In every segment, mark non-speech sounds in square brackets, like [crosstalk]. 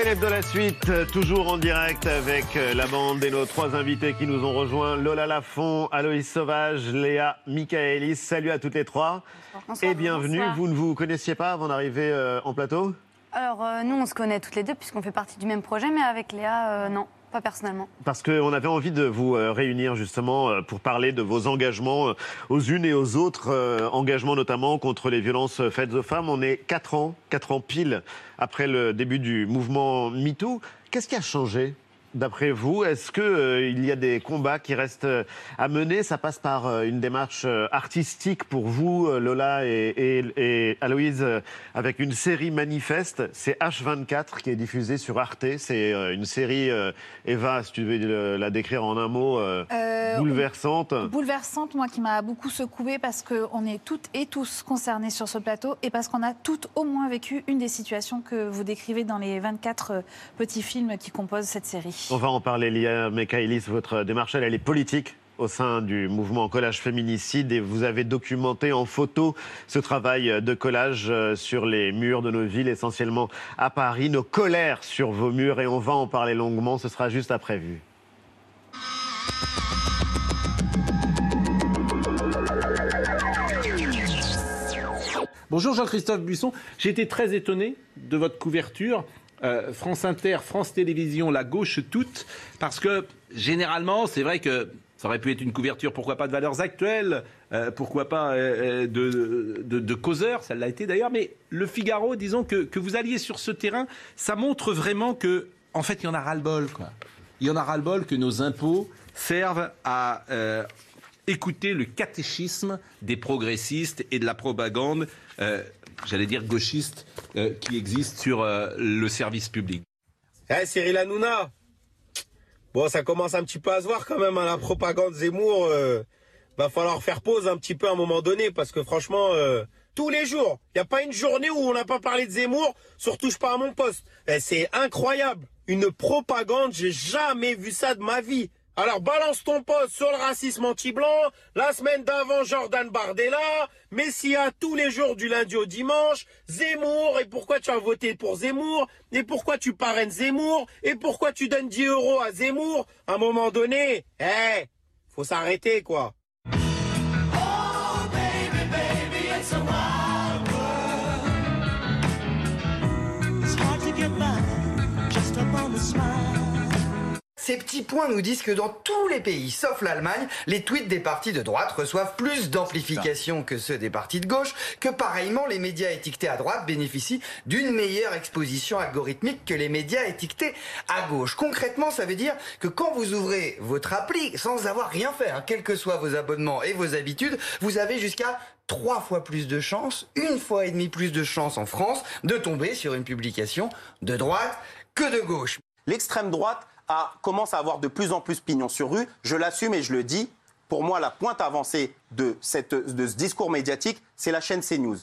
Célèbre de la suite, toujours en direct avec euh, la bande et nos trois invités qui nous ont rejoints. Lola Lafont, Aloïs Sauvage, Léa Michaelis. Salut à toutes les trois. et bienvenue. Bonsoir. Vous ne vous connaissiez pas avant d'arriver euh, en plateau? Alors, euh, nous, on se connaît toutes les deux puisqu'on fait partie du même projet, mais avec Léa, euh, non, pas personnellement. Parce qu'on avait envie de vous euh, réunir justement euh, pour parler de vos engagements euh, aux unes et aux autres, engagements notamment contre les violences faites aux femmes. On est quatre ans, quatre ans pile après le début du mouvement MeToo. Qu'est-ce qui a changé? D'après vous, est-ce que euh, il y a des combats qui restent euh, à mener? Ça passe par euh, une démarche euh, artistique pour vous, Lola et, et- et Aloïse, avec une série manifeste. C'est H24 qui est diffusée sur Arte. C'est une série, Eva, si tu veux le- la décrire en un mot, bouleversante. Bouleversante, moi qui m'a beaucoup secouée parce qu'on est toutes et tous concernés sur ce plateau et parce qu'on a toutes au moins vécu une des situations que vous décrivez dans les 24 euh, petits films qui composent cette série. On va en parler, Lia Mekaïlis. Votre démarche, elle, elle est politique au sein du mouvement collage féminicide et vous avez documenté en photo ce travail de collage euh, sur les murs de nos villes, essentiellement à Paris, nos colères sur vos murs et on va en parler longuement, ce sera juste après vue. Bonjour Jean-Christophe Buisson. J'ai été très étonné de votre couverture. Euh, France Inter, France Télévisions, la gauche toute, parce que généralement, c'est vrai que ça aurait pu être une couverture, pourquoi pas de valeurs actuelles, euh, pourquoi pas euh, de, causeurs, ça l'a été d'ailleurs, mais le Figaro, disons que, que vous alliez sur ce terrain, ça montre vraiment que, en fait, il y en a ras-le-bol, quoi. Il y en a ras-le-bol que nos impôts servent à écouter le catéchisme des progressistes et de la propagande, j'allais dire gauchiste, euh, qui existe sur euh, le service public. Eh Cyril Hanouna Bon, ça commence un petit peu à se voir quand même, à la propagande Zemmour. euh, va falloir faire pause un petit peu à un moment donné, parce que franchement, euh, tous les jours, il n'y a pas une journée où on n'a pas parlé de Zemmour, sur touche pas à mon poste. Eh, c'est incroyable. Une propagande, j'ai jamais vu ça de ma vie. Alors balance ton poste sur le racisme anti-blanc, la semaine d'avant Jordan Bardella, Messia tous les jours du lundi au dimanche, Zemmour, et pourquoi tu as voté pour Zemmour, et pourquoi tu parraines Zemmour, et pourquoi tu donnes 10 euros à Zemmour, à un moment donné, eh, faut s'arrêter quoi. Ces petits points nous disent que dans tous les pays, sauf l'Allemagne, les tweets des partis de droite reçoivent plus d'amplification que ceux des partis de gauche, que pareillement les médias étiquetés à droite bénéficient d'une meilleure exposition algorithmique que les médias étiquetés à gauche. Concrètement, ça veut dire que quand vous ouvrez votre appli sans avoir rien fait, hein, quels que soient vos abonnements et vos habitudes, vous avez jusqu'à trois fois plus de chances, une fois et demie plus de chances en France, de tomber sur une publication de droite que de gauche. L'extrême droite commence à avoir de plus en plus pignon sur rue. Je l'assume et je le dis. Pour moi, la pointe avancée de, cette, de ce discours médiatique, c'est la chaîne CNews.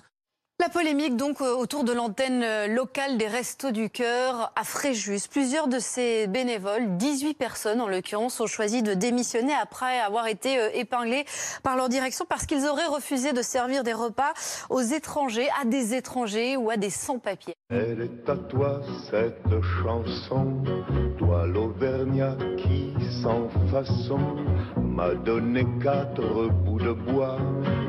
La polémique donc euh, autour de l'antenne euh, locale des Restos du Cœur à Fréjus. Plusieurs de ces bénévoles, 18 personnes en l'occurrence, ont choisi de démissionner après avoir été euh, épinglés par leur direction parce qu'ils auraient refusé de servir des repas aux étrangers, à des étrangers ou à des sans-papiers. Elle est à toi cette chanson, toi l'Auvergnat qui sans façon m'a donné quatre bouts de bois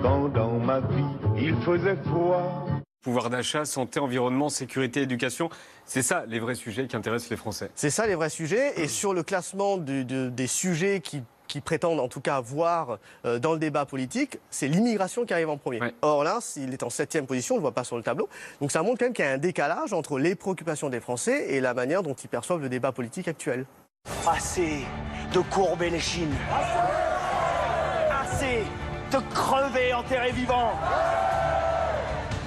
quand dans ma vie il faisait froid. Pouvoir d'achat, santé, environnement, sécurité, éducation, c'est ça les vrais sujets qui intéressent les Français. C'est ça les vrais sujets. Et sur le classement du- de- des sujets qui, qui prétendent en tout cas voir euh, dans le débat politique, c'est l'immigration qui arrive en premier. Or là, s'il est en septième position, on ne le voit pas sur le tableau. Donc ça montre quand même qu'il y a un décalage entre les préoccupations des Français et la manière dont ils perçoivent le débat politique actuel. Assez de courber les chines. Assez de crever enterré vivant.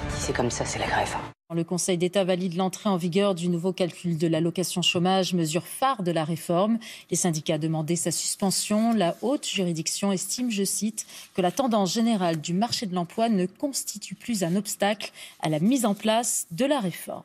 Si c'est comme ça, c'est la greffe. Le Conseil d'État valide l'entrée en vigueur du nouveau calcul de l'allocation chômage, mesure phare de la réforme. Les syndicats demandaient sa suspension. La haute juridiction estime, je cite, que la tendance générale du marché de l'emploi ne constitue plus un obstacle à la mise en place de la réforme.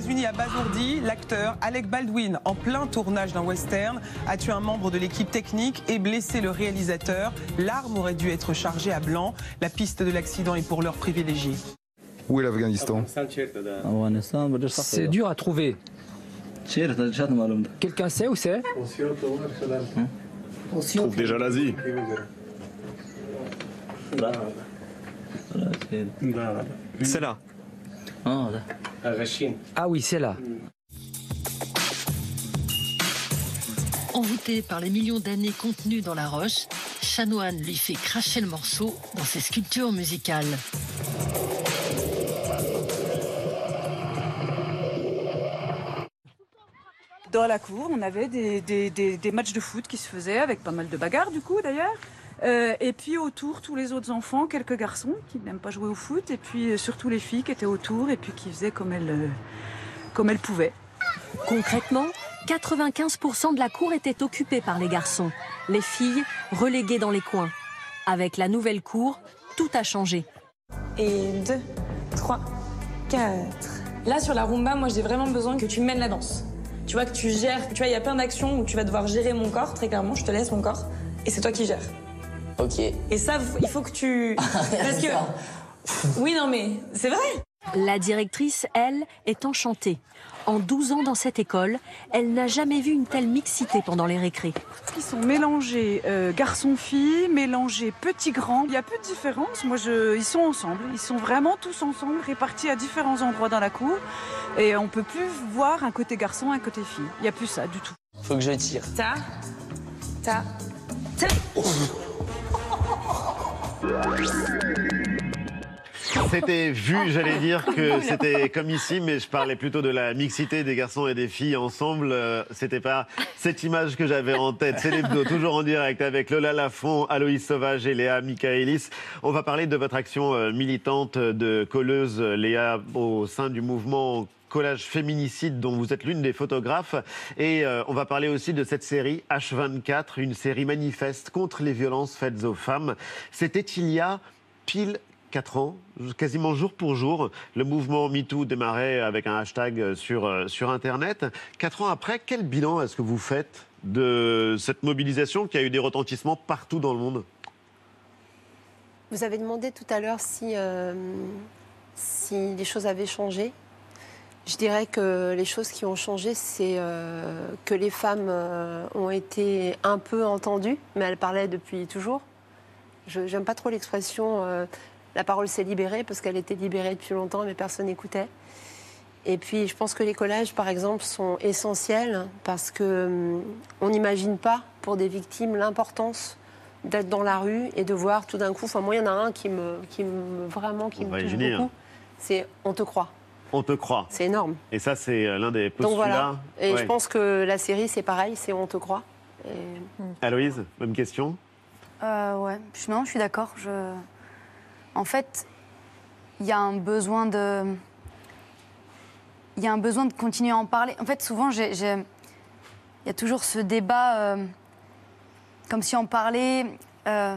Les États-Unis abasourdi, l'acteur Alec Baldwin, en plein tournage d'un western, a tué un membre de l'équipe technique et blessé le réalisateur. L'arme aurait dû être chargée à blanc. La piste de l'accident est pour l'heure privilégiée. Où est l'Afghanistan? C'est dur à trouver. Quelqu'un sait où c'est? On trouve déjà l'Asie. C'est là. Ah oui, c'est là. Envoûté par les millions d'années contenues dans la roche, Chanoine lui fait cracher le morceau dans ses sculptures musicales. Dans la cour, on avait des, des- des- des matchs de foot qui se faisaient avec pas mal de bagarres du coup d'ailleurs. Euh, et puis autour, tous les autres enfants, quelques garçons qui n'aiment pas jouer au foot, et puis euh, surtout les filles qui étaient autour et puis qui faisaient comme elles, euh, comme elles pouvaient. Concrètement, 95% de la cour était occupée par les garçons, les filles reléguées dans les coins. Avec la nouvelle cour, tout a changé. Et 2, 3, 4. Là, sur la rumba, moi, j'ai vraiment besoin que tu mènes la danse. Tu vois, que tu gères. Tu vois, il y a plein d'actions où tu vas devoir gérer mon corps, très clairement. Je te laisse mon corps. Et c'est toi qui gères. Ok. Et ça, il faut que tu. [laughs] Parce que. Oui, non, mais c'est vrai. La directrice, elle, est enchantée. En 12 ans dans cette école, elle n'a jamais vu une telle mixité pendant les récrés. Ils sont mélangés euh, garçons-filles, mélangés petits-grands. Il y a peu de différence. Moi, je... ils sont ensemble. Ils sont vraiment tous ensemble, répartis à différents endroits dans la cour. Et on peut plus voir un côté garçon, un côté fille. Il n'y a plus ça du tout. Faut que je tire. Ta. Ta. Ta. C'était vu, j'allais dire que c'était comme ici, mais je parlais plutôt de la mixité des garçons et des filles ensemble. Euh, C'était pas cette image que j'avais en tête. C'est l'hebdo, toujours en direct avec Lola Lafont, Aloïs Sauvage et Léa Michaelis. On va parler de votre action euh, militante de colleuse, Léa, au sein du mouvement collage féminicide dont vous êtes l'une des photographes. Et euh, on va parler aussi de cette série H24, une série manifeste contre les violences faites aux femmes. C'était il y a pile 4 ans, quasiment jour pour jour. Le mouvement MeToo démarrait avec un hashtag sur, euh, sur Internet. 4 ans après, quel bilan est-ce que vous faites de cette mobilisation qui a eu des retentissements partout dans le monde? Vous avez demandé tout à l'heure si, euh, si les choses avaient changé. Je dirais que les choses qui ont changé, c'est euh, que les femmes euh, ont été un peu entendues, mais elles parlaient depuis toujours. Je n'aime pas trop l'expression euh, la parole s'est libérée, parce qu'elle était libérée depuis longtemps, mais personne n'écoutait. Et puis, je pense que les collages, par exemple, sont essentiels parce que hum, on n'imagine pas pour des victimes l'importance d'être dans la rue et de voir tout d'un coup. Enfin, moi, il y en a un qui me, qui me vraiment qui On me touche beaucoup. C'est on te croit. On te croit. C'est énorme. Et ça, c'est euh, l'un des postulats. Donc voilà. Et Ouais. je pense que la série, c'est pareil, c'est on te croit. Et- Aloïse, même question Euh, ouais, je, non, je suis d'accord. Je... En fait, il y a un besoin de. Il y a un besoin de continuer à en parler. En fait, souvent, Il y a toujours ce débat, euh, comme si on parlait. euh,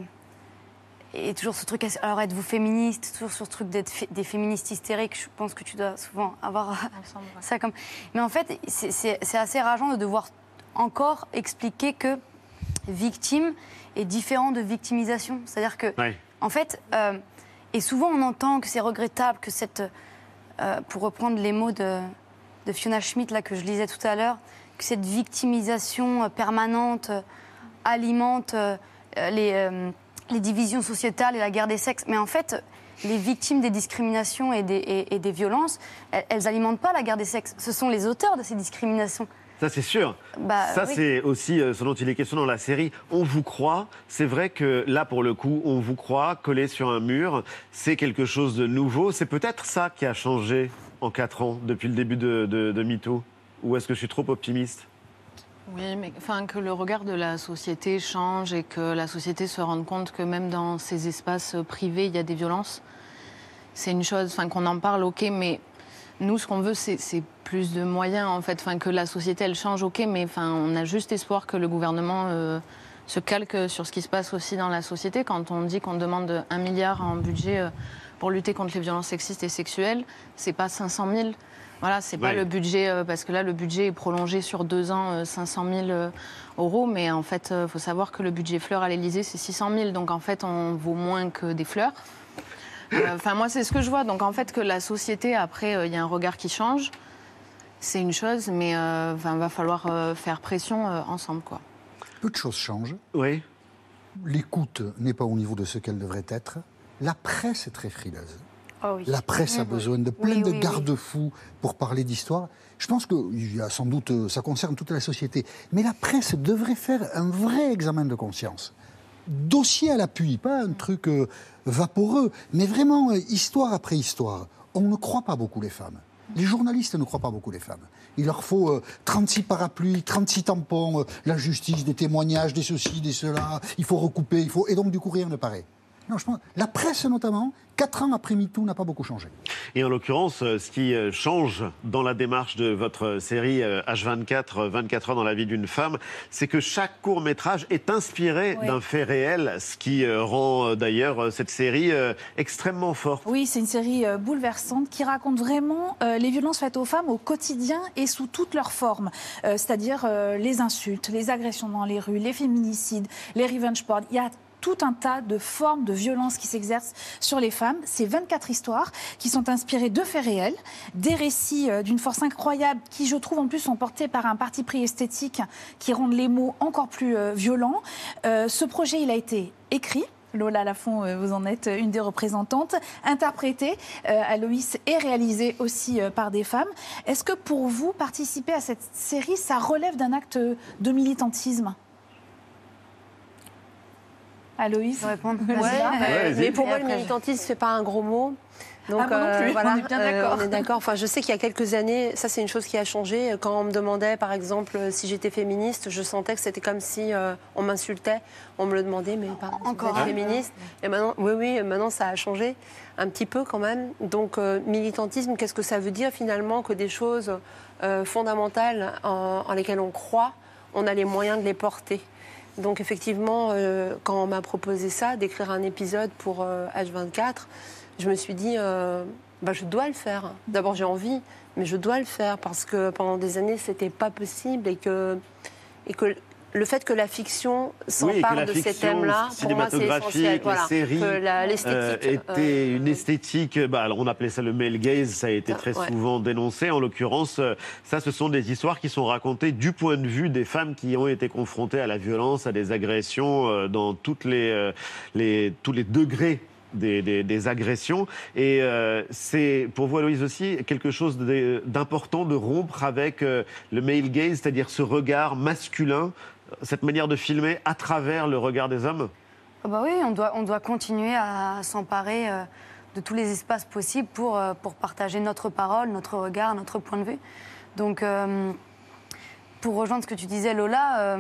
et toujours ce truc, alors êtes-vous féministe Toujours sur ce truc d'être fé- des féministes hystériques. Je pense que tu dois souvent avoir [laughs] ça comme. Mais en fait, c'est- assez rageant de devoir encore expliquer que victime est différent de victimisation. C'est-à-dire que, en fait, euh, et souvent on entend que c'est regrettable que cette, euh, pour reprendre les mots de, de Fiona Schmidt là que je lisais tout à l'heure, que cette victimisation euh, permanente alimente les, euh, les divisions sociétales et la guerre des sexes. Mais en fait, les victimes des discriminations et des, et- et des violences, elles, elles alimentent pas la guerre des sexes. Ce sont les auteurs de ces discriminations. Ça, c'est sûr. Bah, ça, oui. c'est aussi euh, ce dont il est question dans la série. On vous croit. C'est vrai que là, pour le coup, on vous croit, collé sur un mur. C'est quelque chose de nouveau. C'est peut-être ça qui a changé en quatre ans, depuis le début de, de, de MeToo. Ou est-ce que je suis trop optimiste? Oui, mais enfin, que le regard de la société change et que la société se rende compte que même dans ces espaces privés, il y a des violences, c'est une chose, enfin, qu'on en parle, ok, mais nous, ce qu'on veut, c'est c'est plus de moyens, en fait, enfin, que la société, elle change, ok, mais enfin, on a juste espoir que le gouvernement euh, se calque sur ce qui se passe aussi dans la société. Quand on dit qu'on demande un milliard en budget euh, pour lutter contre les violences sexistes et sexuelles, c'est pas 500 000. Voilà, c'est pas le budget, euh, parce que là, le budget est prolongé sur deux ans, euh, 500 000 euh, euros, mais en fait, il faut savoir que le budget fleurs à l'Elysée, c'est 600 000, donc en fait, on vaut moins que des fleurs. Euh, Enfin, moi, c'est ce que je vois. Donc, en fait, que la société, après, euh, il y a un regard qui change, c'est une chose, mais il va falloir euh, faire pression euh, ensemble, quoi. Peu de choses changent. Oui. L'écoute n'est pas au niveau de ce qu'elle devrait être. La presse est très frileuse. Oh oui. La presse a besoin de plein oui, de oui. garde-fous pour parler d'histoire. Je pense que il y a sans doute, euh, ça concerne toute la société. Mais la presse devrait faire un vrai examen de conscience. Dossier à l'appui, pas un truc euh, vaporeux, mais vraiment euh, histoire après histoire. On ne croit pas beaucoup les femmes. Les journalistes ne croient pas beaucoup les femmes. Il leur faut euh, 36 parapluies, 36 tampons, la justice, des témoignages, des ceci, des cela. Il faut recouper, il faut... Et donc, du coup, rien ne paraît. Non, je pense, la presse notamment, quatre ans après MeToo, n'a pas beaucoup changé. Et en l'occurrence, euh, ce qui euh, change dans la démarche de votre série euh, H24, euh, 24 heures dans la vie d'une femme, c'est que chaque court métrage est inspiré Ouais. d'un fait réel, ce qui rend d'ailleurs cette série extrêmement forte. Oui, c'est une série bouleversante qui raconte vraiment les violences faites aux femmes au quotidien et sous toutes leurs formes. C'est-à-dire les insultes, les agressions dans les rues, les féminicides, les revenge porn. Il y a tout un tas de formes de violence qui s'exercent sur les femmes. C'est 24 histoires qui sont inspirées de faits réels, des récits euh, d'une force incroyable qui, je trouve, en plus, sont portés par un parti pris esthétique qui rendent les mots encore plus euh, violents. Euh, ce projet, il a été écrit. Lola Lafont, vous en êtes une des représentantes, interprétée, euh, Aloïs, et réalisée aussi par des femmes. Est-ce que pour vous, participer à cette série, ça relève d'un acte de militantisme? Aloïs répondre. Ouais, euh, mais pour moi, le militantisme, c'est pas un gros mot. Donc, Ah, moi non plus, on est bien d'accord. on est d'accord. Enfin, je sais qu'il y a quelques années, ça c'est une chose qui a changé. Quand on me demandait, par exemple, si j'étais féministe, je sentais que c'était comme si euh, on m'insultait. On me le demandait, mais pardon, Encore un. féministe. Et maintenant, oui, oui, maintenant ça a changé un petit peu quand même. Donc, euh, militantisme, qu'est-ce que ça veut dire finalement que des choses euh, fondamentales en, en lesquelles on croit, on a les moyens de les porter? Donc effectivement, euh, quand on m'a proposé ça, d'écrire un épisode pour euh, H24, je me suis dit, euh, bah, je dois le faire. D'abord, j'ai envie, mais je dois le faire parce que pendant des années, c'était pas possible et que, et que le fait que la fiction Oui, s'empare la de ces thèmes-là, pour moi, c'est Voilà. séries Que la- l'esthétique. euh, était euh, une esthétique, bah, alors on appelait ça le male gaze, ça a été très ouais. souvent dénoncé. En l'occurrence, euh, ça, ce sont des histoires qui sont racontées du point de vue des femmes qui ont été confrontées à la violence, à des agressions euh, dans toutes les, les, tous les degrés. Des, des- des agressions. Et euh, c'est, pour vous, Aloïse, aussi, quelque chose d'important de rompre avec euh, le male gaze, c'est-à-dire ce regard masculin, cette manière de filmer à travers le regard des hommes Ah bah oui, on doit, on doit continuer à s'emparer euh, de tous les espaces possibles pour, euh, pour partager notre parole, notre regard, notre point de vue. Donc, euh, pour rejoindre ce que tu disais, Lola,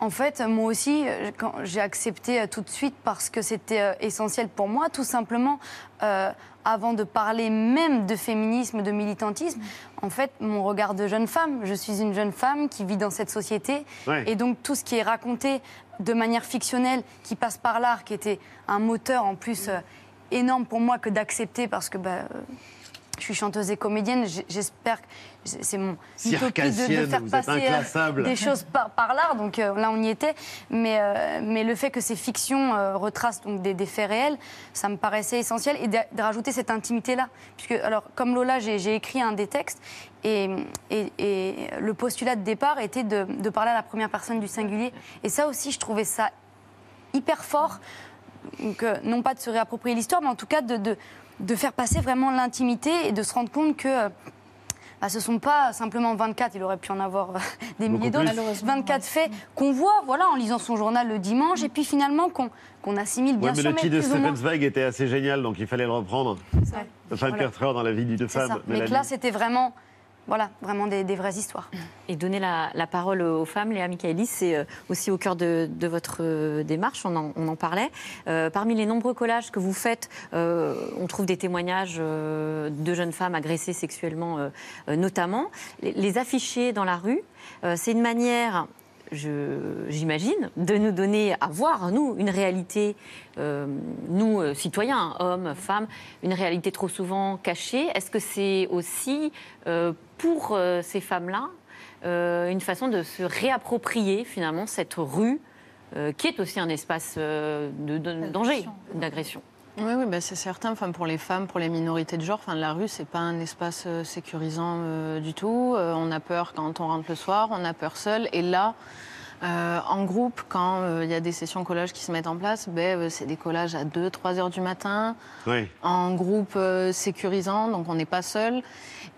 en fait, moi aussi, euh, j'ai accepté euh, tout de suite parce que c'était euh, essentiel pour moi, tout simplement, euh, avant de parler même de féminisme, de militantisme, en fait, mon regard de jeune femme, je suis une jeune femme qui vit dans cette société, Ouais. et donc tout ce qui est raconté de manière fictionnelle, qui passe par l'art, qui était un moteur en plus euh, énorme pour moi que d'accepter, parce que bah, je suis chanteuse et comédienne, j'espère que c'est mon utopie de, de faire passer euh, des choses par, par l'art, donc euh, là on y était. Mais, euh, mais le fait que ces fictions euh, retracent donc des, des faits réels, ça me paraissait essentiel et de, de rajouter cette intimité-là. Puisque, alors, comme Lola, j'ai écrit un des textes et, et- et le postulat de départ était de, de parler à la première personne du singulier. Et ça aussi, je trouvais ça hyper fort. Donc, non pas de se réapproprier l'histoire, mais en tout cas de, de, de faire passer vraiment l'intimité et de se rendre compte que euh, bah, ce ne sont pas simplement 24, il aurait pu en avoir euh, [laughs] des milliers d'autres, plus. 24 faits qu'on voit voilà, en lisant son journal le dimanche et puis finalement qu'on qu'on assimile bien Ouais, mais sûr, le titre de. Stephen Zweig était assez génial, donc il fallait le reprendre. Ouais. 24 heures dans la vie d'une femme. Mais que Mélanie. là, c'était vraiment, voilà, vraiment des, vraies histoires. Et donner la, parole aux femmes, Léa Michaelis, c'est euh, aussi au cœur de, votre euh, démarche, on en, parlait. Euh, parmi les nombreux collages que vous faites, on trouve des témoignages de jeunes femmes agressées sexuellement notamment. Les, afficher dans la rue, c'est une manière j'imagine, de nous donner à voir, nous, une réalité, euh, nous, euh, citoyens, hommes, femmes, une réalité trop souvent cachée. Est-ce que c'est aussi, euh, pour ces femmes-là, une façon de se réapproprier, finalement, cette rue, qui est aussi un espace de, de danger, d'agression? Oui, oui bah, c'est certain. Enfin, pour les femmes, pour les minorités de genre, enfin, la rue, c'est pas un espace euh, sécurisant euh, du tout. Euh, on a peur quand on rentre le soir, on a peur seul. Et là, euh, en groupe, quand euh, il y a des sessions collage qui se mettent en place, ben, euh, c'est des collages à 2-3 heures du matin, Oui. en groupe euh, sécurisant, donc on n'est pas seul.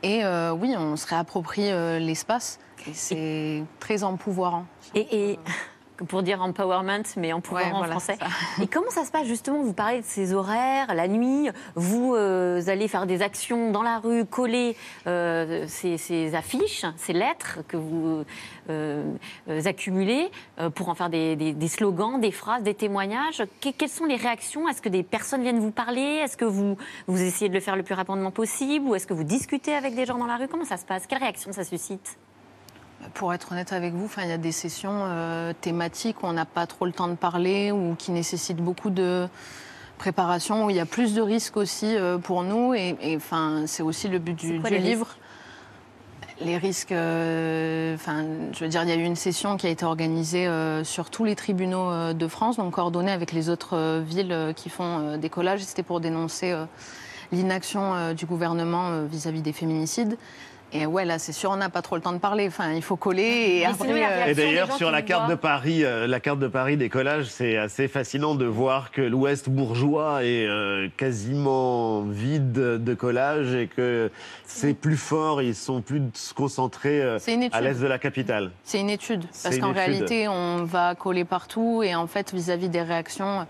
Et euh, oui, on se réapproprie euh, l'espace. Et c'est très empouvoirant. Et, et pour dire empowerment, mais en Ouais, en voilà, français. Et comment ça se passe justement Vous parlez de ces horaires, la nuit, vous euh, allez faire des actions dans la rue, coller euh, ces, ces affiches, ces lettres que vous euh, accumulez pour en faire des, des- des slogans, des phrases, des témoignages. Que- quelles sont les réactions? Est-ce que des personnes viennent vous parler? Est-ce que vous, vous essayez de le faire le plus rapidement possible? Ou est-ce que vous discutez avec des gens dans la rue? Comment ça se passe? Quelle réaction ça suscite? Pour être honnête avec vous, il y a des sessions euh, thématiques où on n'a pas trop le temps de parler ou qui nécessitent beaucoup de préparation, où il y a plus de risques aussi euh, pour nous. Et, c'est aussi le but du, quoi du les livre. Les risques, euh, enfin, je veux dire, il y a eu une session qui a été organisée sur tous les tribunaux de France, donc coordonnée avec les autres villes qui font des collages. C'était pour dénoncer l'inaction euh, du gouvernement euh, vis-à-vis des féminicides. Et ouais, là, c'est sûr, on n'a pas trop le temps de parler. Enfin, il faut coller et après. euh, Et d'ailleurs, sur la carte de Paris, euh, la carte de Paris des collages, c'est assez fascinant de voir que l'Ouest bourgeois est euh, quasiment vide de collages et que c'est plus fort, ils sont plus concentrés euh, à l'est de la capitale. C'est une étude. Parce qu'en réalité, on va coller partout. Et en fait, vis-à-vis des réactions,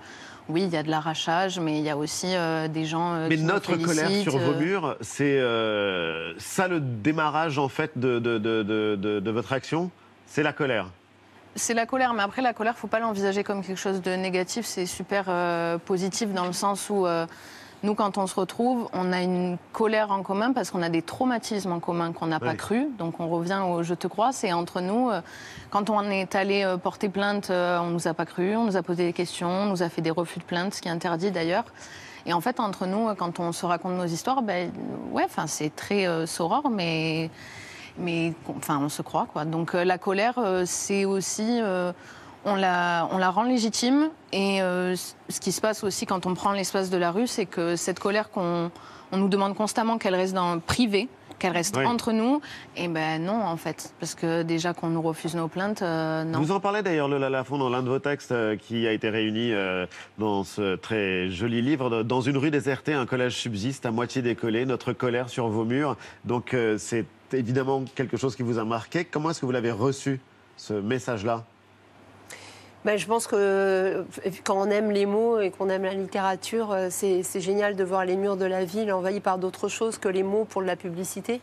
oui, il y a de l'arrachage, mais il y a aussi euh, des gens euh, Mais qui notre colère sur vos euh, murs, c'est euh, ça le démarrage en fait de, de, votre action? C'est la colère? C'est la colère, mais après la colère, faut pas l'envisager comme quelque chose de négatif. C'est super positif dans le sens où nous, quand on se retrouve, on a une colère en commun parce qu'on a des traumatismes en commun qu'on n'a pas cru. Donc on revient au je te crois. C'est entre nous. euh, quand on est allé euh, porter plainte, euh, on nous a pas cru, on nous a posé des questions, on nous a fait des refus de plainte, ce qui est interdit d'ailleurs. Et en fait, entre nous, quand on se raconte nos histoires, ben ouais, enfin c'est très euh, soror, mais mais enfin on se croit quoi. Donc euh, la colère, euh, c'est aussi on la, on la rend légitime et euh, ce qui se passe aussi quand on prend l'espace de la rue, c'est que cette colère qu'on on nous demande constamment qu'elle reste dans le privé, qu'elle reste Oui. entre nous, et ben non en fait, parce que déjà qu'on nous refuse nos plaintes, euh, non. Vous en parlez d'ailleurs, Lola Lafont, dans l'un de vos textes euh, qui a été réuni euh, dans ce très joli livre. Dans une rue désertée, un collège subsiste à moitié décollé, notre colère sur vos murs. Donc c'est évidemment quelque chose qui vous a marqué. Comment est-ce que vous l'avez reçu, ce message-là? Ben, je pense que euh, quand on aime les mots et qu'on aime la littérature, euh, c'est génial de voir les murs de la ville envahis par d'autres choses que les mots pour de la publicité.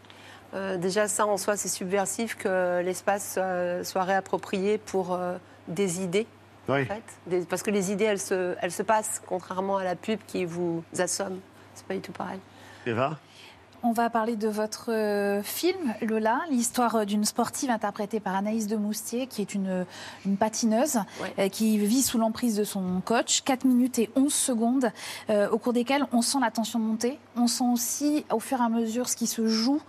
Euh, déjà, ça en soi, c'est subversif que l'espace soit réapproprié pour euh, des idées. Oui. en fait. Des- parce que les idées, elles se, elles se passent, contrairement à la pub qui vous assomme. C'est pas du tout pareil. Eva? On va parler de votre euh, film, Lola, l'histoire euh, d'une sportive interprétée par Anaïs de Moustier, qui est une, une patineuse, euh, qui vit sous l'emprise de son coach. 4 minutes et 11 secondes, euh, au cours desquelles on sent la tension monter. On sent aussi, au fur et à mesure, ce qui se joue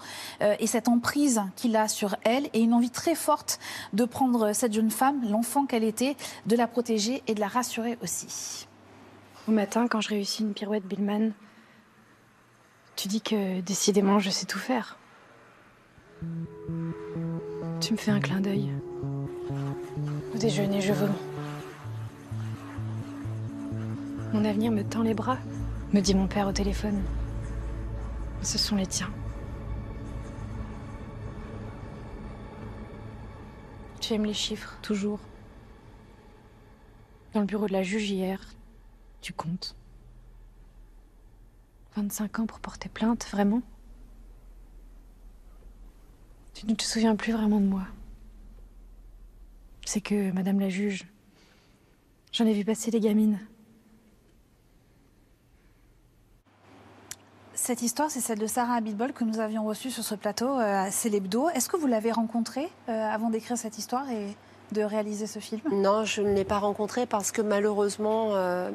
euh, et cette emprise qu'il a sur elle, et une envie très forte de prendre cette jeune femme, l'enfant qu'elle était, de la protéger et de la rassurer aussi. Au matin, quand je réussis une pirouette Billman, tu dis que décidément je sais tout faire. Tu me fais un clin d'œil. Au déjeuner, je vomis. Mon avenir me tend les bras, me dit mon père au téléphone. Ce sont les tiens. Tu aimes les chiffres, toujours. Dans le bureau de la juge hier, tu comptes. 25 ans pour porter plainte, vraiment Tu ne te souviens plus vraiment de moi. C'est que, Madame la juge, j'en ai vu passer des gamines. Cette histoire, c'est celle de Sarah Abitbol que nous avions reçue sur ce plateau euh, à Célébdo. Est-ce que vous l'avez rencontrée euh, avant d'écrire cette histoire et de réaliser ce film? Non, je ne l'ai pas rencontré parce que malheureusement, euh,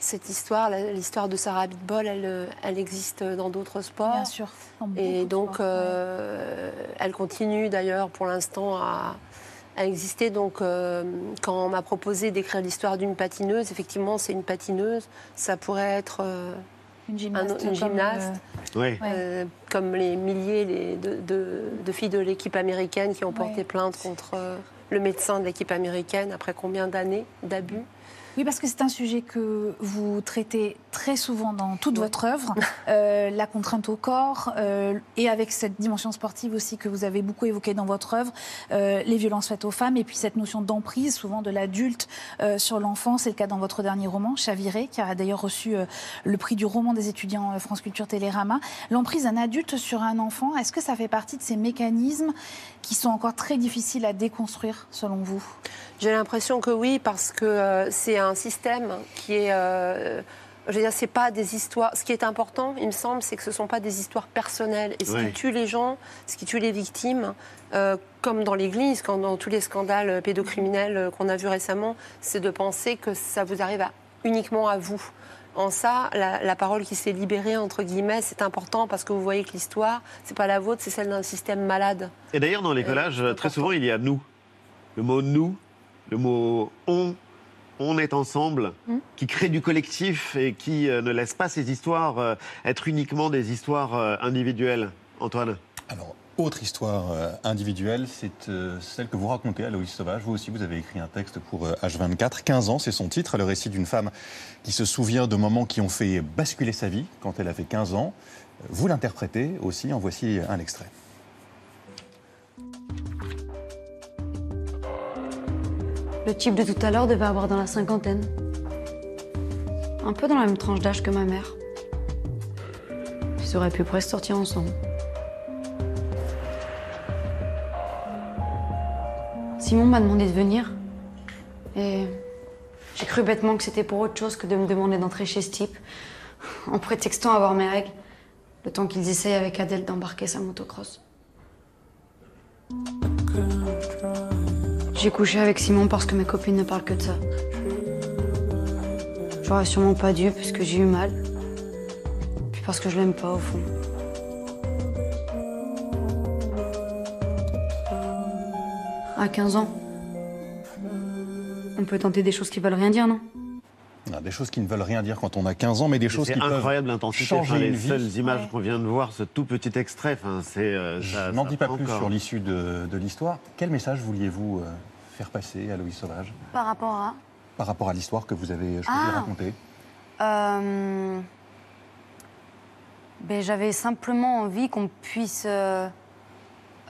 cette histoire, l'histoire de Sarah Bitbol, elle, euh, elle existe dans d'autres sports. Bien sûr. Et donc, sports, euh, elle continue d'ailleurs pour l'instant à, à exister. Donc, euh, quand on m'a proposé d'écrire l'histoire d'une patineuse, effectivement, c'est une patineuse. Ça pourrait être euh, Une gymnaste. un- une comme, gymnaste. euh, Oui. Euh, comme les milliers les- de, de- de filles de l'équipe américaine qui ont porté Ouais. plainte contre euh, le médecin de l'équipe américaine après combien d'années d'abus Oui, parce que c'est un sujet que vous traitez très souvent dans toute votre œuvre, [laughs] euh, la contrainte au corps, euh, et avec cette dimension sportive aussi que vous avez beaucoup évoquée dans votre œuvre, euh, les violences faites aux femmes, et puis cette notion d'emprise, souvent de l'adulte sur l'enfant. C'est le cas dans votre dernier roman, Chaviré, qui a d'ailleurs reçu le prix du roman des étudiants France Culture Télérama. L'emprise d'un adulte sur un enfant, est-ce que ça fait partie de ces mécanismes qui sont encore très difficiles à déconstruire, selon vous? J'ai l'impression que oui, parce que c'est un système qui est. euh, je veux dire, c'est pas des histoires. Ce qui est important, il me semble, c'est que ce ne sont pas des histoires personnelles. Et ce Ouais. qui tue les gens, ce qui tue les victimes, euh, comme dans l'Église, quand dans tous les scandales pédocriminels euh, qu'on a vus récemment, c'est de penser que ça vous arrive à- uniquement à vous. En ça, la, la parole qui s'est libérée, entre guillemets, c'est important parce que vous voyez que l'histoire, c'est pas la vôtre, c'est celle d'un système malade. Et d'ailleurs, dans les collages, très souvent, il y a nous. Le mot nous, le mot on, on est ensemble, qui crée du collectif et qui euh, ne laisse pas ces histoires euh, être uniquement des histoires euh, individuelles. Antoine Alors, autre histoire individuelle, c'est celle que vous racontez, Aloïs Sauvage. Vous aussi, vous avez écrit un texte pour euh, H24. 15 ans, c'est son titre, le récit d'une femme qui se souvient de moments qui ont fait basculer sa vie quand elle avait 15 ans. Vous l'interprétez aussi, en voici un extrait. Le type de tout à l'heure devait avoir dans la cinquantaine. Un peu dans la même tranche d'âge que ma mère. Ils auraient pu presque sortir ensemble. Simon m'a demandé de venir. Et j'ai cru bêtement que c'était pour autre chose que de me demander d'entrer chez ce type, en prétextant avoir mes règles, le temps qu'ils essayent avec Adèle d'embarquer sa motocross. J'ai couché avec Simon parce que mes copines ne parlent que de ça. J'aurais sûrement pas dû parce que j'ai eu mal. Puis parce que je l'aime pas au fond. À 15 ans, on peut tenter des choses qui veulent rien dire, non? Des choses qui ne veulent rien dire quand on a 15 ans, mais des choses qui incroyable peuvent changer Enfin, une les vie. seules images qu'on vient de voir, ce tout petit extrait, enfin, c'est. euh, Je n'en dis pas plus sur l'issue de, de l'histoire. Quel message vouliez-vous euh, faire passer à Aloïs Sauvage Par rapport à. par rapport à l'histoire que vous avez choisi de Ah. raconter Euh, ben, J'avais simplement envie qu'on puisse euh,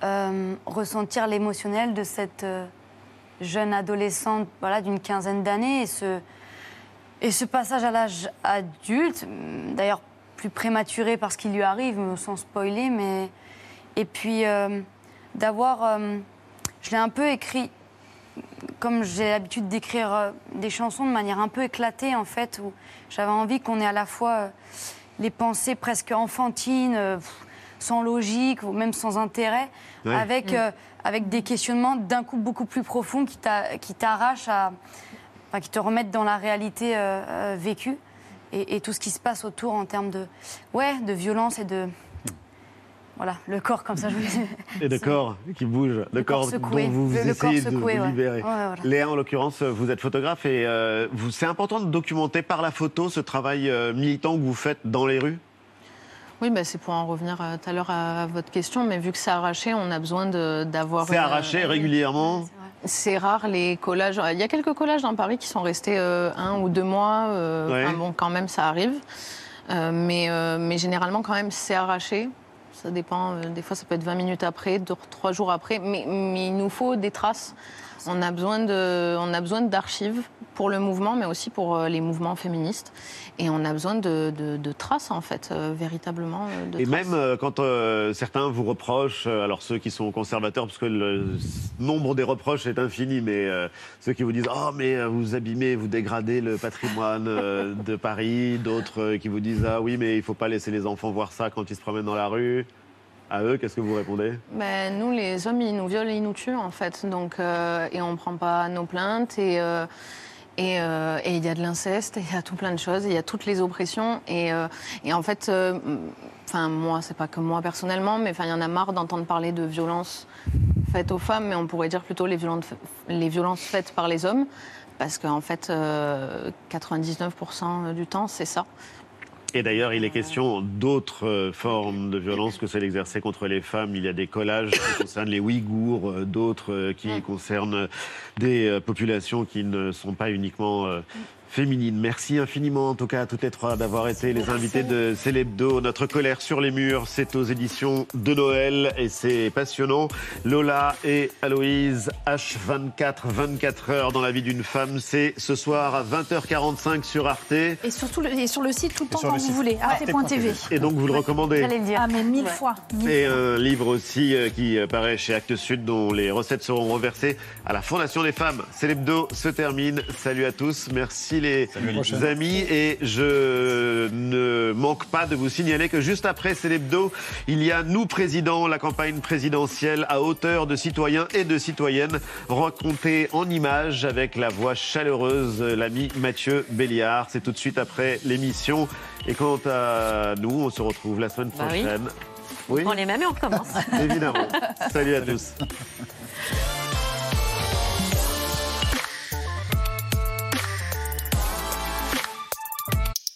euh, ressentir l'émotionnel de cette euh, jeune adolescente voilà, d'une quinzaine d'années et ce, et ce passage à l'âge adulte, d'ailleurs plus prématuré parce qu'il lui arrive, sans spoiler, mais. Et puis euh, d'avoir. euh, je l'ai un peu écrit comme j'ai l'habitude d'écrire euh, des chansons de manière un peu éclatée, en fait, où j'avais envie qu'on ait à la fois les pensées presque enfantines, sans logique, ou même sans intérêt, Ouais. avec, Mm. euh, avec des questionnements d'un coup beaucoup plus profonds qui t'arrachent à. Enfin, qui te remettent dans la réalité euh, euh, vécue et, et tout ce qui se passe autour en termes de. Ouais, de violence et de. Voilà, le corps comme ça, je vous [laughs] Et de corps qui bougent, de corps corps secoué. dont vous, Le- le corps essayez de secoué, vous ouais. libérer. Ouais, voilà. Léa, en l'occurrence, vous êtes photographe et euh, vous- c'est important de documenter par la photo ce travail euh, militant que vous faites dans les rues? Oui, bah, c'est pour en revenir euh, tout à l'heure à votre question, mais vu que c'est arraché, on a besoin de- d'avoir. C'est une- arraché régulièrement? C'est rare les collages. Il y a quelques collages dans Paris qui sont restés euh, un ou deux mois. euh, Ouais. enfin, bon, quand même, ça arrive. Euh, mais, mais généralement, quand même, c'est arraché. Ça dépend. des fois, ça peut être 20 minutes après, deux, trois jours après. Mais, mais il nous faut des traces. On a besoin de, on a besoin d'archives pour le mouvement, mais aussi pour euh, les mouvements féministes. Et on a besoin de, de- de traces, en fait, euh, véritablement. euh, de Et traces. même quand euh, certains vous reprochent, alors ceux qui sont conservateurs, parce que le nombre des reproches est infini, mais euh, ceux qui vous disent Oh, mais vous abîmez, vous dégradez le patrimoine [laughs] de Paris, d'autres qui vous disent Ah oui, mais il ne faut pas laisser les enfants voir ça quand ils se promènent dans la rue. À eux, qu'est-ce que vous répondez? Ben, nous, les hommes, ils nous violent et ils nous tuent, en fait. Donc, euh, et on ne prend pas nos plaintes. Et euh, euh, et il y a de l'inceste, il y a tout plein de choses, il y a toutes les oppressions. Et, et en fait, enfin, moi, c'est pas que moi personnellement, mais il y en a marre d'entendre parler de violences faites aux femmes, mais on pourrait dire plutôt les violences, les violences faites par les hommes. Parce qu'en fait, euh, 99% du temps, c'est ça. Et d'ailleurs, il est question d'autres euh, formes de violence que celle exercée contre les femmes. Il y a des collages qui [laughs] concernent les Ouïghours, euh, d'autres euh, qui concernent des populations qui ne sont pas uniquement féminines. Merci infiniment, en tout cas, à toutes les trois d'avoir été les invités de Célébdo. Notre colère sur les murs, c'est aux éditions de Noël et c'est passionnant. Lola et Aloïse, H24, 24 heures dans la vie d'une femme. C'est ce soir à 20h45 sur Arte. Et, surtout le- et sur le site tout le temps quand le vous site. voulez, arte.tv. Et donc, vous le recommandez Ah, mais mille fois. mille Et fois. un livre aussi euh, qui paraît chez Actes Sud dont les recettes seront reversées à la Fondation des femmes. C'est l'hebdo se termine. Salut à tous. Merci les prochaine. amis. Et je ne manque pas de vous signaler que juste après C'est l'hebdo, il y a Nous Présidents, la campagne présidentielle à hauteur de citoyens et de citoyennes, racontée en images avec la voix chaleureuse de l'ami Mathieu Béliard. C'est tout de suite après l'émission. Et quant à nous, on se retrouve la semaine Bah oui. prochaine. Oui. On les mêmes et on recommence. Évidemment. [laughs] Salut à tous.